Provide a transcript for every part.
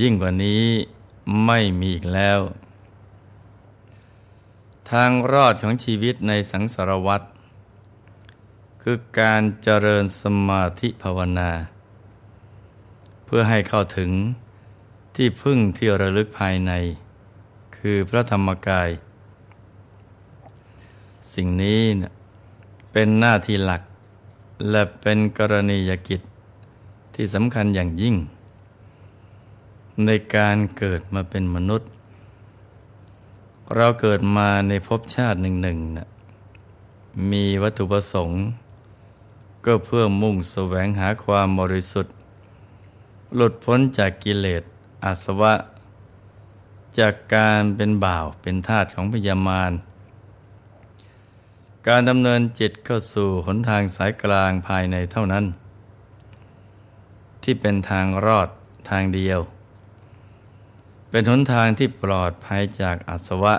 ยิ่งกว่านี้ไม่มีอีกแล้ว ทางรอดของชีวิตในสังสารวัฏคือการเจริญสมาธิภาวนา เพื่อให้เข้าถึงที่พึ่งที่ระลึกภายใน คือพระธรรมกาย สิ่งนี้เป็นหน้าที่หลัก และเป็นกรณียกิจที่สำคัญอย่างยิ่ง ในการเกิดมาเป็นมนุษย์ เราเกิดมาในภพชาติหนึ่งหนึ่งนะมีวัตถุประสงค์ ก็เพื่อมุ่งแสวงหาความบริสุทธิ์ หลุดพ้นจากกิเลสอาสวะ จากการเป็นบ่าวเป็นทาสของพยามารการดำเนินจิตเข้าสู่หนทางสายกลางภายในเท่านั้น ที่เป็นทางรอดทางเดียว เป็นหนทางที่ปลอดภัยจากอาสวะ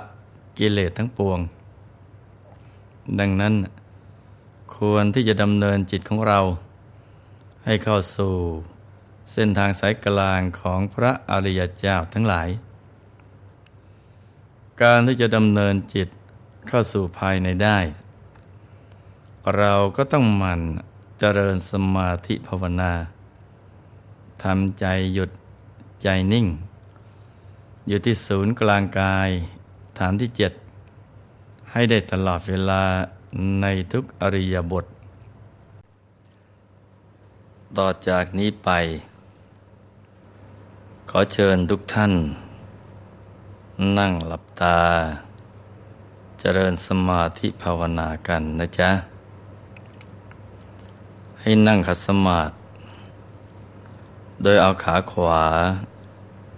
กิเลสทั้งปวง ดังนั้น ควรที่จะดำเนินจิตของเรา ให้เข้าสู่ เส้นทางสายกลางของพระอริยเจ้าทั้งหลาย การที่จะดำเนินจิตเข้าสู่ภายในได้ เราก็ต้องหมั่นเจริญสมาธิภาวนาทำใจหยุดใจนิ่ง อยู่ที่ศูนย์กลางกาย ฐานที่เจ็ดให้ได้ตลอดเวลาในทุกอริยบท ต่อจากนี้ไป ขอเชิญทุกท่าน นั่งหลับตา เจริญสมาธิภาวนากันนะจ๊ะ ให้นั่งขัดสมาธิโดยเอาขาขวา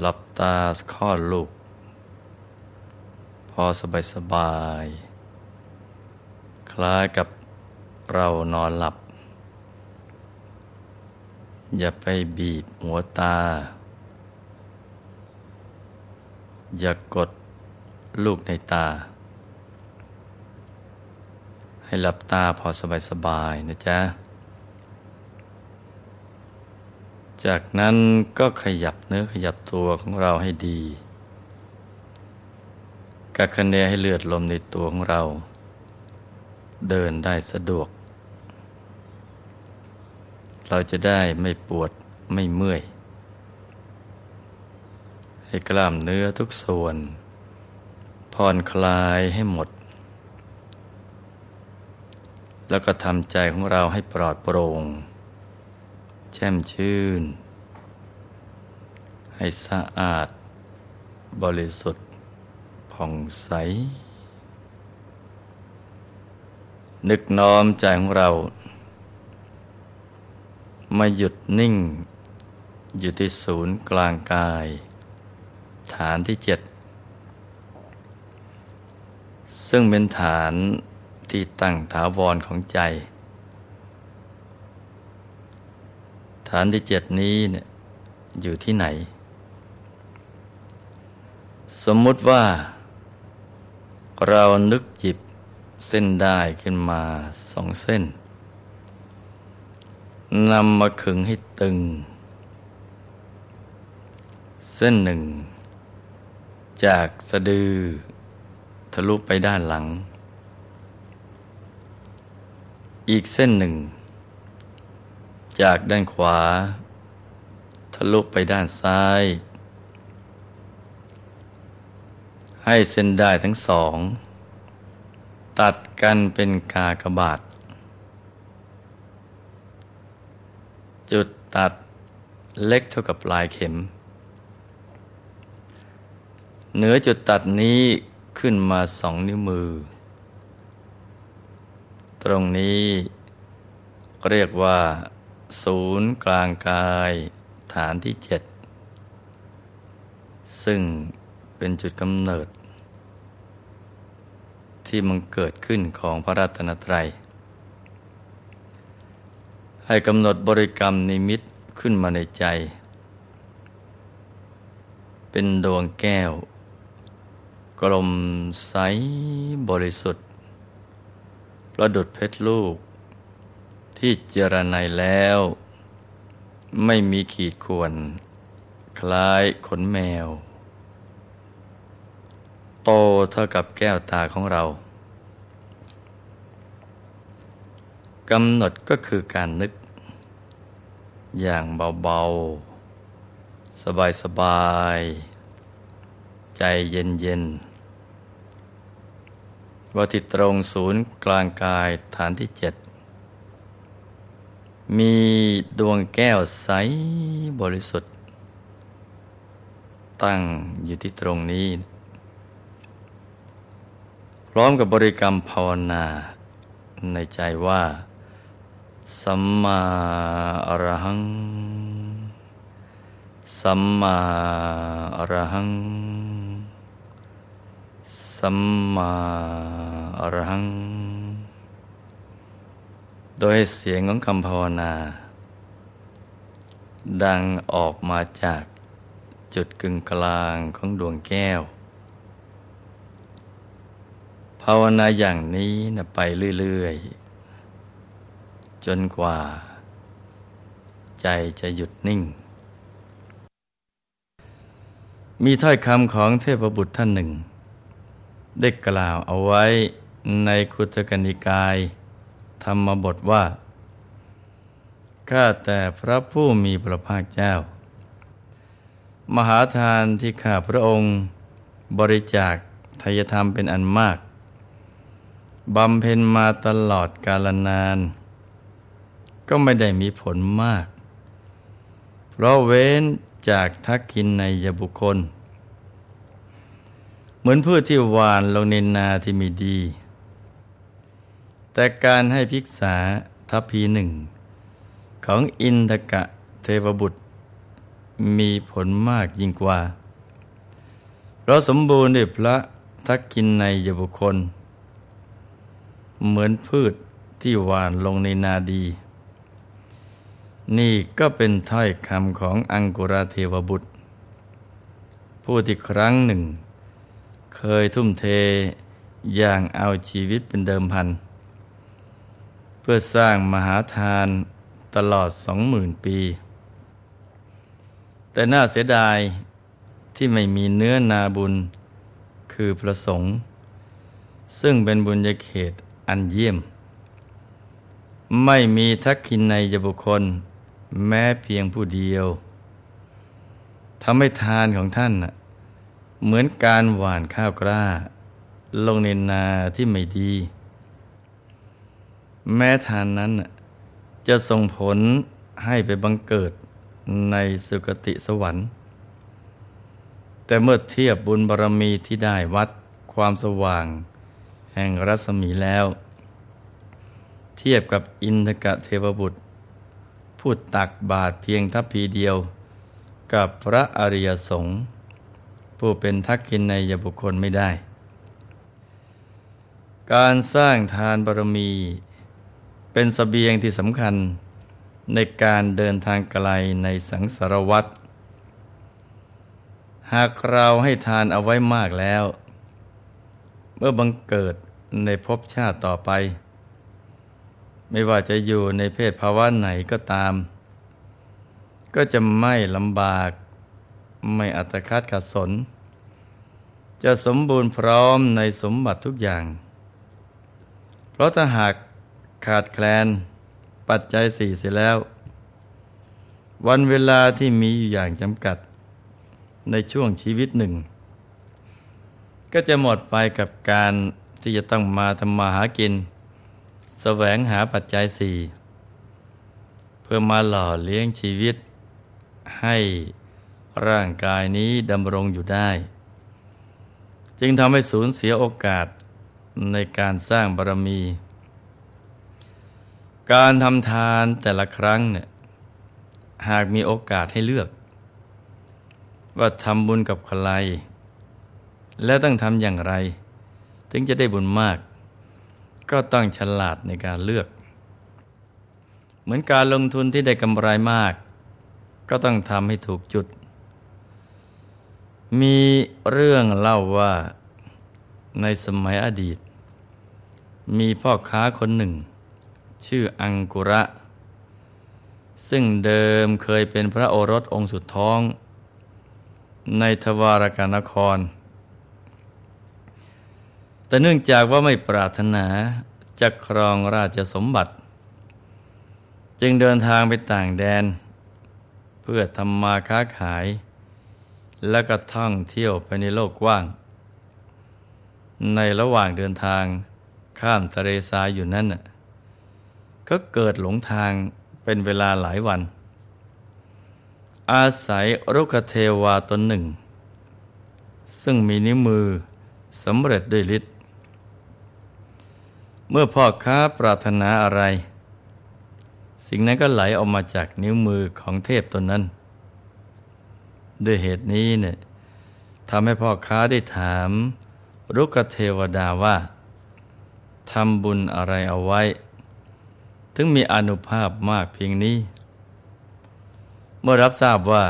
หลับตาคลอดลูก พอสบายสบาย คล้ายกับเรานอนหลับ อย่าไปบีบหัวตา อย่ากดลูกในตา ให้หลับตาพอสบายสบายนะจ๊ะ จากนั้นก็ขยับเนื้อขยับตัวของเราให้ดีกักคะแนให้เลือดลมในตัวของเรา เดินได้สะดวก เราจะได้ไม่ปวดไม่เมื่อย ให้กล้ามเนื้อทุกส่วนผ่อนคลายให้หมด แล้วก็ทำใจของเราให้ปลอดโปร่ง ช่มชื่น ให้สะอาด บริสุทธิ์ผ่องใส นึกน้อมใจของเรา มาหยุดนิ่ง อยู่ที่ศูนย์กลางกาย ฐานที่เจ็ด ซึ่งเป็นฐานที่ตั้งถาวรของใจ ฐานที่เจ็ดนี้เนี่ยอยู่ที่ไหน สมมุติว่า เรานึกจิบเส้นได้ขึ้นมาสองเส้นนำมาขึงให้ตึง เส้นหนึ่ง จากสะดือ ทะลุไปด้านหลัง อีกเส้นหนึ่ง จากด้านขวา ทะลุไปด้านซ้าย ให้เส้นได้ทั้งสอง ตัดกันเป็นกากบาท จุดตัดเล็กเท่ากับปลายเข็ม เหนือจุดตัดนี้ขึ้นมาสองนิ้วมือ ตรงนี้เรียกว่า ศูนย์กลางกายฐานที่เจ็ดซึ่งเป็นจุดกำเนิด ที่มันเกิดขึ้นของพระรัตนตรัย ให้กำหนดบริกรรมนิมิตขึ้นมาในใจ เป็นดวงแก้ว กลมใสบริสุทธิ์ ประดุดเพชรลูก ที่เจรไนแล้ว ไม่มีขีดข่วน คล้ายขนแมว โตเท่ากับแก้วตาของเรากำหนดก็คือการนึก อย่างเบาๆ สบายๆ ใจเย็นๆว่าที่ตรงศูนย์กลางกายฐานที่เจ็ด มีดวงแก้วใสบริสุทธิ์ ตั้งอยู่ที่ตรงนี้ พร้อมกับบริกรรมภาวนาในใจว่า สัมมาอรหัง สัมมาอรหัง สัมมาอรหัง โดยเสียงของคำภาวนา ดังออกมาจากจุดกึ่งกลางของดวงแก้ว ภาวนาอย่างนี้นะไปเรื่อย ๆ จนกว่า ใจจะหยุดนิ่ง มีถ้อยคำของเทพบุตรท่านหนึ่ง ได้กล่าวเอาไว้ในคุตกนิกาย ธรรมบทว่า ข้าแต่พระผู้มีพระภาคเจ้า มหาทานที่ข้าพระองค์ บริจาคทายธรรมเป็นอันมาก บำเพ็ญมาตลอดกาลนาน ก็ไม่ได้มีผลมาก เพราะเว้นจากทักกินในยบุคคล เหมือนพืชที่หวานลงในนาที่มีดี แต่การให้ภิกษาทัพพีหนึ่ง ของอินทกะเทวบุตร มีผลมากยิ่งกว่า เพราะสมบูรณ์ด้วยพระทักกินในยบุคคล เหมือนพืชที่หวานลงในนาดี นี่ก็เป็นถ้อยคำของอังกุราเทวบุตร ผู้ที่ครั้งหนึ่ง เคยทุ่มเทอย่างเอาชีวิตเป็นเดิมพัน พื่อสร้างมหาทานตลอดสองหมื่นปี แต่น่าเสียดายที่ไม่มีเนื้อนาบุญคือประสงค์ ซึ่งเป็นบุญญเขตอันเยี่ยม ไม่มีทักขินในยบุคคล แม้เพียงผู้เดียวทำให้ทานของท่านเหมือนการหว่านข้าวกล้า ลงในนาที่ไม่ดี แม้ทานนั้นจะส่งผลให้ไปบังเกิดในสุคติสวรรค์ แต่เมื่อเทียบบุญบารรมีที่ได้วัดความสว่าง แห่งรัศมีแล้ว เทียบกับอินทกะเทวบุตร ผู้ตักบาตรเพียงทัพพีเดียว กับพระอริยสงฆ์ผู้เป็นทักขินในยบุคคลไม่ได้ การสร้างทานบารมี เป็นสเสบียงที่สำคัญในการเดินทางไกลในสังสารวัตรหากเราให้ทานเอาไว้มากแล้ว เมื่อบังเกิดในภพชาติต่อไป ไม่ว่าจะอยู่ในเพศภาวะไหนก็ตาม ก็จะไม่ลำบาก ไม่อัตคัดขัดสน จะสมบูรณ์พร้อมในสมบัติทุกอย่าง เพราะถ้าหาก ขาดแคลน ปัจจัยสี่เสียแล้ว วันเวลาที่มีอยู่อย่างจำกัดในช่วงชีวิตหนึ่ง ก็จะหมดไปกับการที่จะต้องมาทำมาหากินสแสวงหาปัจจัยสี่เพื่อมาหล่อเลี้ยงชีวิต ให้ร่างกายนี้ดำรงอยู่ได้ จึงทำให้สูญเสียโอกาสในการสร้างบารมี การทำทานแต่ละครั้งเนี่ยหากมีโอกาสให้เลือก ว่าทำบุญกับใคร และต้องทำอย่างไร ถึงจะได้บุญมาก ก็ต้องฉลาดในการเลือก เหมือนการลงทุนที่ได้กำไรมาก ก็ต้องทำให้ถูกจุด มีเรื่องเล่าว่าในสมัยอดีต มีพ่อค้าคนหนึ่ง ชื่ออังกุระ ซึ่งเดิมเคยเป็นพระโอรสองค์สุดท้อง ในทวารกานคร แต่เนื่องจากว่าไม่ปรารถนาจะครองราชสมบัติ จึงเดินทางไปต่างแดน เพื่อทำมาค้าขาย และก็ท่องเที่ยวไปในโลกกว้าง ในระหว่างเดินทางข้ามทะเลทรายอยู่นั่นน่ะ ก็เกิดหลงทางเป็นเวลาหลายวัน อาศัยรุกเทวาตนหนึ่ง ซึ่งมีนิ้วมือสำเร็จด้วยฤทธิ์เมื่อพ่อค้าปรารถนาอะไร สิ่งนั้นก็ไหลออกมาจากนิ้วมือของเทพตนนั้น ด้วยเหตุนี้เนี่ยทำให้พ่อค้าได้ถามรุกเทวดาว่าทำบุญอะไรเอาไว้ ถึงมีอนุภาพมากเพียงนี้ เมื่อรับทราบว่า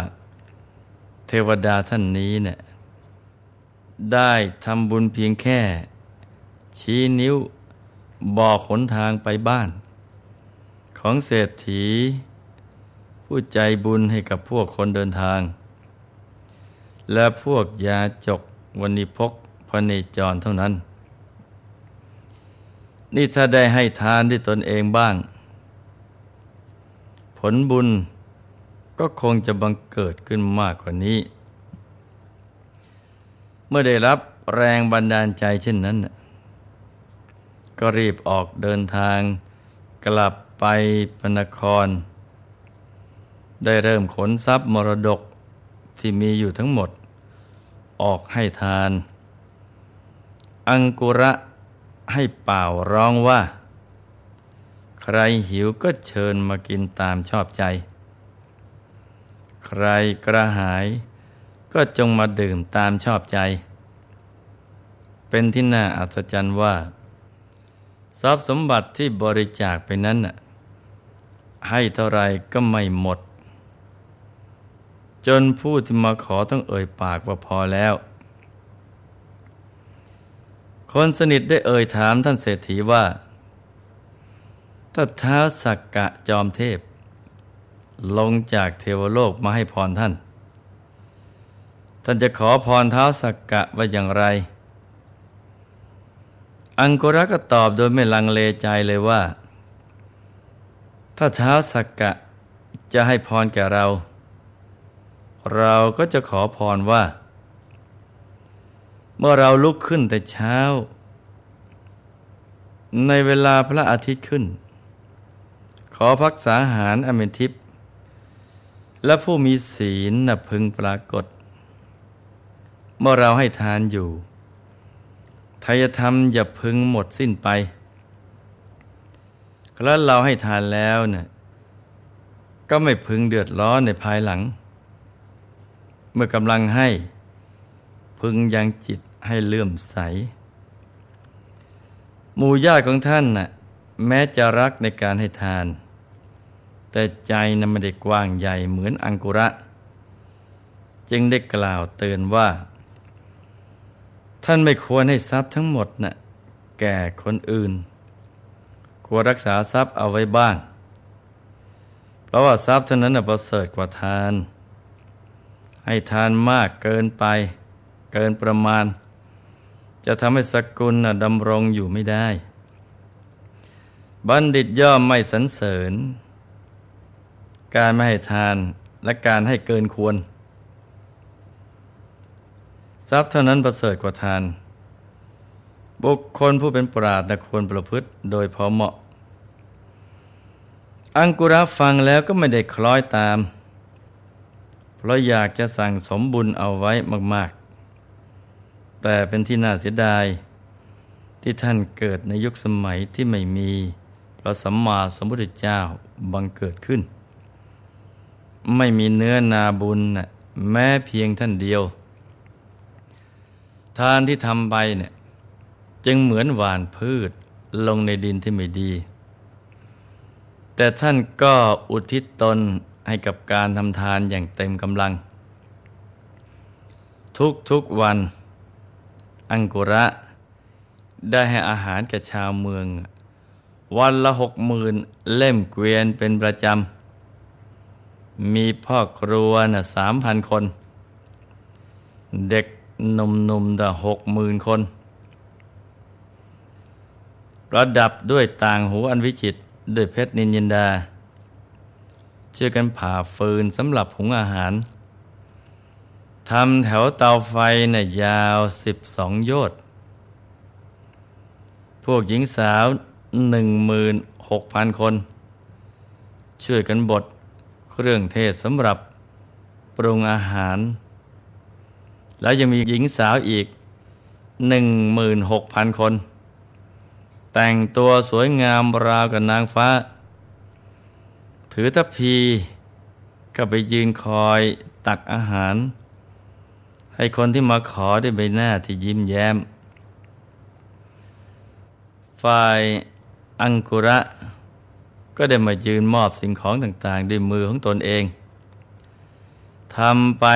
เทวดาท่านนี้เนี่ยได้ทำบุญเพียงแค่ ชี้นิ้วบอกขนทางไปบ้าน ของเศรษฐี ผู้ใจบุญให้กับพวกคนเดินทาง และพวกยาจกวันิพกพเนจรเท่านั้น นี่ถ้าได้ให้ทานด้วยตนเองบ้าง ผลบุญก็คงจะบังเกิดขึ้นมากกว่านี้ เมื่อได้รับแรงบันดาลใจเช่นนั้น ก็รีบออกเดินทางกลับไปปนคร ได้เริ่มขนทรัพย์มรดกที่มีอยู่ทั้งหมด ออกให้ทาน อังกุระให้เป่าร้องว่า ใครหิวก็เชิญมากินตามชอบใจ ใครกระหายก็จงมาดื่มตามชอบใจ เป็นที่น่าอัศจรรย์ว่า ทรัพย์สมบัติที่บริจาคไปนั้นให้เท่าไรก็ไม่หมด จนผู้ที่มาขอต้องเอ่ยปากว่าพอแล้ว คนสนิทได้เอ่ยถามท่านเศรษฐีว่า ถ้าท้าสักกะจอมเทพ ลงจากเทวโลกมาให้พรท่าน ท่านจะขอพรเท้าสักกะว่าอย่างไร อังกุระก็ตอบโดยไม่ลังเลใจเลยว่า ถ้าเท้าสักกะจะให้พรแก่เรา เราก็จะขอพรว่า เมื่อเราลุกขึ้นแต่เช้า ในเวลาพระอาทิตย์ขึ้น ขอพักษาหารอเมทิพและผู้มีศีลนพึงปรากฏ เมื่อเราให้ทานอยู่ทายธรรมอย่าพึงหมดสิ้นไป แล้วเราให้ทานแล้วเนี่ยก็ไม่พึงเดือดร้อนในภายหลัง เมื่อกำลังให้พึงยังจิตให้เลื่อมใส หมู่ญาติของท่านน่ะแม้จะรักในการให้ทาน แต่ใจนั้นไม่ได้กว้างใหญ่เหมือนอังกุระ จึงได้กล่าวเตือนว่า ท่านไม่ควรให้ทรัพย์ทั้งหมดนะ่ะแก่คนอื่น ควรรักษาทรัพย์เอาไว้บ้าง เพราะว่าทรัพย์เท่านั้นประเสริฐกว่าทาน ให้ทานมากเกินไป เกินประมาณ จะทำให้สกุลดำรงอยู่ไม่ได้ บัณฑิตย่อมไม่สรรเสริญ การไม่ให้ทานและการให้เกินควร ทรัพย์เท่านั้นประเสริฐกว่าทาน บุคคลผู้เป็นปราดนะควรประพฤติโดยพอเหมาะ อังกุระฟังแล้วก็ไม่ได้คล้อยตาม เพราะอยากจะสั่งสมบุญเอาไว้มาก ๆ แต่เป็นที่น่าเสียดาย ที่ท่านเกิดในยุคสมัยที่ไม่มีพระสัมมาสัมพุทธเจ้าบังเกิดขึ้น ไม่มีเนื้อนาบุญแม้เพียงท่านเดียว ทานที่ทำไปเนี่ยจึงเหมือนหวานพืชลงในดินที่ไม่ดี แต่ท่านก็อุทิศตนให้กับการทำทานอย่างเต็มกำลัง ทุกๆวัน อังกุระ ได้ให้อาหารแก่ชาวเมือง วันละหกหมื่นเล่มเกวียนเป็นประจำ มีพ่อครัวนะสามพันคน เด็กหนุ่มๆแต่หกหมื่นคน ประดับด้วยต่างหูอันวิจิตด้วยเพชรนินยินดาเชื่อกันผ่าฟืนสำหรับหุงอาหารทำแถวเตาไฟนะ่ยยาวสิบสองโยชน์พวกหญิงสาวหนึ่งมืนหกพันคน ช่วยกันบด เครื่องเทศสำหรับปรุงอาหาร แล้วยังมีหญิงสาวอีกหนึ่งมืนหกพันคน แต่งตัวสวยงามราวกับนางฟ้า ถือทัพพีก็ไปยืนคอยตักอาหาร ให้คนที่มาขอได้ใบหน้าที่ยิ้มแย้ม ฝ่ายอังกุระ ก็ได้มายืนมอบสิ่งของต่างๆ ด้วยมือของตนเองทำไป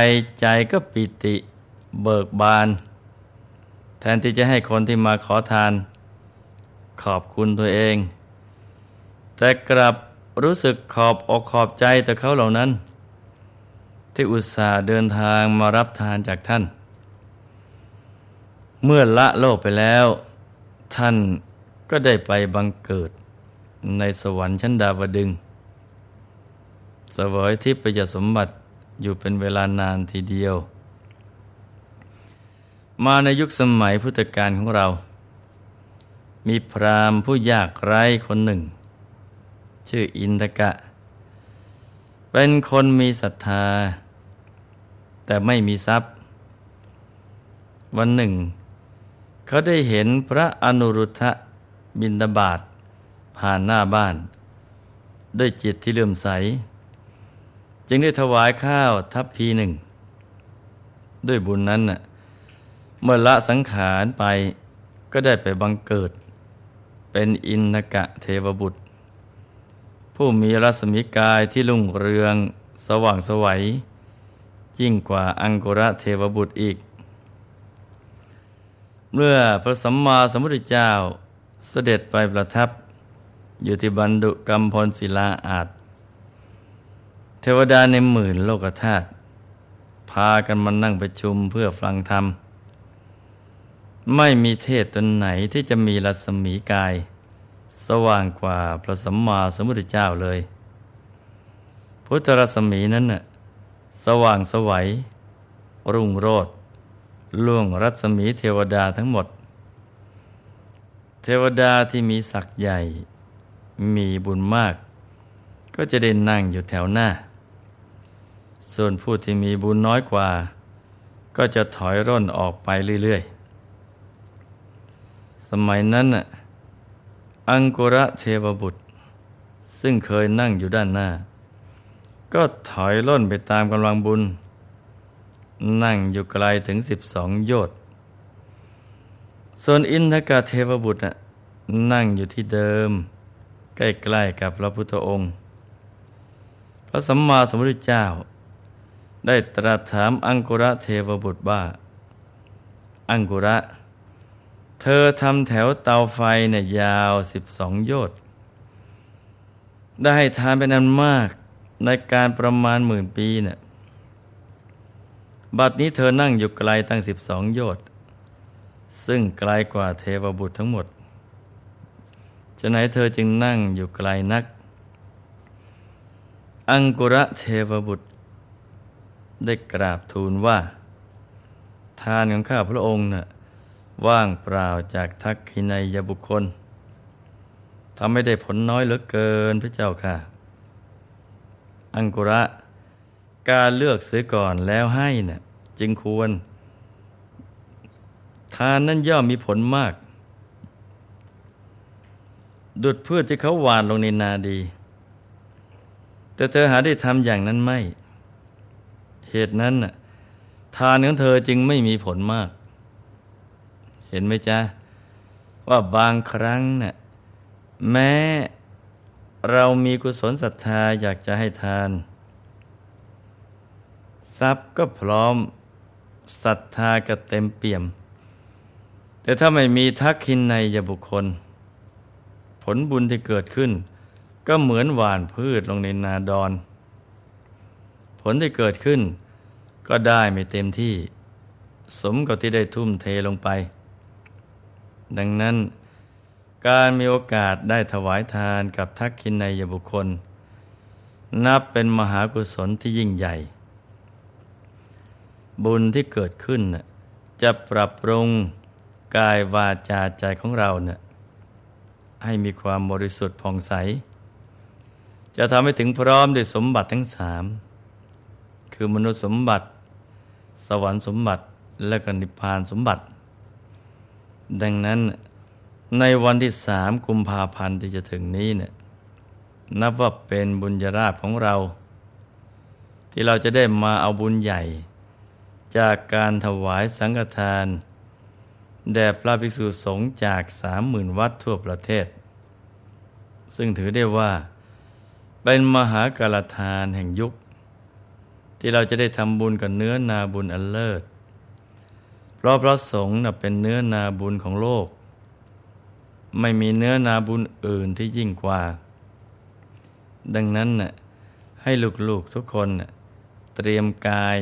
ใจก็ปิติเบิกบาน แทนที่จะให้คนที่มาขอทาน ขอบคุณตัวเอง แต่กลับรู้สึกขอบอกขอบใจต่อเขาเหล่านั้น ที่อุตส่าห์เดินทางมารับทานจากท่าน เมื่อละโลกไปแล้ว ท่านก็ได้ไปบังเกิด ในสวรรค์ชั้นดาวดึงสวยทิพยสมบัติอยู่เป็นเวลานานทีเดียว มาในยุคสมัยพุทธกาลของเรา มีพราหมณ์ผู้ยากไร้คนหนึ่ง ชื่ออินทกะ เป็นคนมีศรัทธา แต่ไม่มีทรัพย์ วันหนึ่ง เขาได้เห็นพระอนุรุทธะบินตบาท ผ่านหน้าบ้าน ด้วยจิตที่เลื่อมใส จึงได้ถวายข้าวทัพพีหนึ่ง ด้วยบุญนั้นน่ะเมื่อละสังขารไปก็ได้ไปบังเกิด เป็นอินทกะเทวบุตร ผู้มีรัศมีกายที่ลุ่งเรืองสว่างสวัยยิ่งกว่าอังกุระเทวบุตรอีก เมื่อพระสัมมาสัมพุทธเจ้าเสด็จไปประทับ อยู่ที่บรรดุกรรมพลศิลาอาจเทวดาในหมื่นโลกธาตุพากันมานั่งประชุมเพื่อฟังธรรม ไม่มีเทศตนไหนที่จะมีรัศมีกาย สว่างกว่าพระสัมมาสัมพุทธเจ้าเลย พุทธรัศมีนั้นน่ะสว่างสวัย รุ่งโรดล่วงรัศมีเทวดาทั้งหมด เทวดาที่มีศักย์ใหญ่ มีบุญมาก ก็จะได้นั่งอยู่แถวหน้า ส่วนผู้ที่มีบุญน้อยกว่า ก็จะถอยร่นออกไปเรื่อยๆ สมัยนั้นอังกุระเทวบุตร ซึ่งเคยนั่งอยู่ด้านหน้า ก็ถอยร่นไปตามกำลังบุญ นั่งอยู่ไกลถึงสิบสองโยชน์ส่วนอินทกาเทวบุตรนั่งอยู่ที่เดิม ใกล้ๆกับพระพุทธองค์ พระสัมมาสัมพุทธเจ้า ได้ตรัสถามอังกุระเทวบุตรว่า อังกุระ เธอทำแถวเตาไฟเนี่ยยาวสิบสองโยชน์ได้ทานเป็นอันมากในการประมาณหมื่นปีเนี่ยบัดนี้เธอนั่งอยู่ไกลตั้งสิบสองโยชน์ซึ่งไกลกว่าเทวบุตรทั้งหมด จะไหนเธอจึงนั่งอยู่ไกลนัก อังกุระเทวบุตร ได้กราบทูลว่า ทานของข้าพระองค์นะ่ะว่างเปล่าจากทักขินัยบุคคลทำไม่ได้ผลน้อยเหลือเกินพระเจ้าค่ะ อังกุระ การเลือกซื้อก่อนแล้วให้นะ่ะจึงควร ทานนั้นย่อมมีผลมาก ดุดพืชที่เขาหวานลงในนาดี แต่เธอหาได้ทำอย่างนั้นไม่ เหตุนั้นน่ะทานของเธอจึงไม่มีผลมาก เห็นไหมจ๊ะ ว่าบางครั้งน่ะแม้เรามีกุศลศรัทธาอยากจะให้ทาน ทรัพย์ก็พร้อมศรัทธาก็เต็มเปี่ยม แต่ถ้าไม่มีทักขินในยบุคคล ผลบุญที่เกิดขึ้น ก็เหมือนหว่านพืชลงในนาดอน ผลที่เกิดขึ้น ก็ได้ไม่เต็มที่ สมกับที่ได้ทุ่มเทลงไป ดังนั้น การมีโอกาสได้ถวายทานกับทักขินในยบุคคล นับเป็นมหากุศลที่ยิ่งใหญ่ บุญที่เกิดขึ้นจะปรับปรุงกายวาจาใจของเราเนี่ย ให้มีความบริสุทธิ์ผ่องใส จะทำให้ถึงพร้อมด้วยสมบัติทั้งสามคือมนุษย์สมบัติ สวรรค์สมบัติและก็นิพพานสมบัติ ดังนั้นในวันที่สามกุมภาพันธ์ที่จะถึงนี้เนี่ยนับว่าเป็นบุญญาราภของเรา ที่เราจะได้มาเอาบุญใหญ่ จากการถวายสังฆทาน แด่พระภิกษุสงฆ์จากสามหมื่นวัดทั่วประเทศ ซึ่งถือได้ว่า เป็นมหากาลทานแห่งยุค ที่เราจะได้ทำบุญกับเนื้อนาบุญอันเลิศ เพราะพระสงฆ์เป็นเนื้อนาบุญของโลก ไม่มีเนื้อนาบุญอื่นที่ยิ่งกว่า ดังนั้นน่ะให้ลูกๆทุกคนเตรียมกาย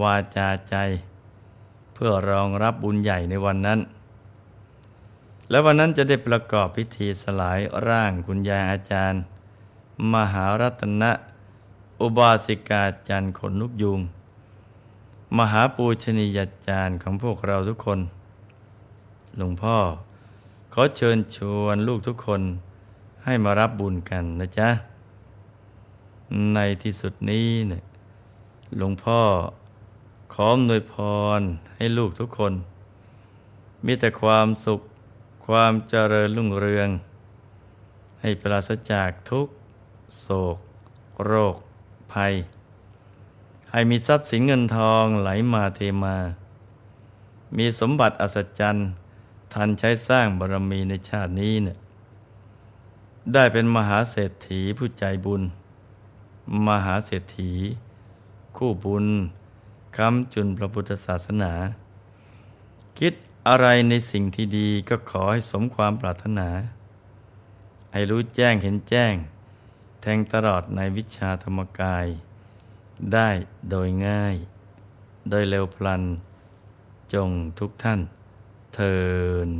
วาจาใจ พื่อรองรับบุญใหญ่ในวันนั้น และวันนั้นจะได้ประกอบพิธีสลายร่างคุณยายอาจารย์ มหารัตนะ อุบาสิกาจันขนนุกยุง มหาปูชนียาจารย์ของพวกเราทุกคน หลวงพ่อขอเชิญชวนลูกทุกคนให้มารับบุญกันนะจ๊ะ ในที่สุดนี้เนี่ยหลวงพ่อ ขออวยพรให้ลูกทุกคน มีแต่ความสุขความเจริญรุ่งเรือง ให้ปราศจากทุกโศก โรค ภัย ให้มีทรัพย์สินเงินทองไหลมาเทมา มีสมบัติอัศจรรย์ทันใช้สร้างบารมีในชาตินี้เนี่ยได้เป็นมหาเศรษฐีผู้ใจบุญ มหาเศรษฐี คู่บุญ คำจุนพระพุทธศาสนา คิดอะไรในสิ่งที่ดีก็ขอให้สมความปรารถนา ให้รู้แจ้งเห็นแจ้ง แทงตลอดในวิชาธรรมกาย ได้โดยง่าย โดยเร็วพลัน จงทุกท่านเทิน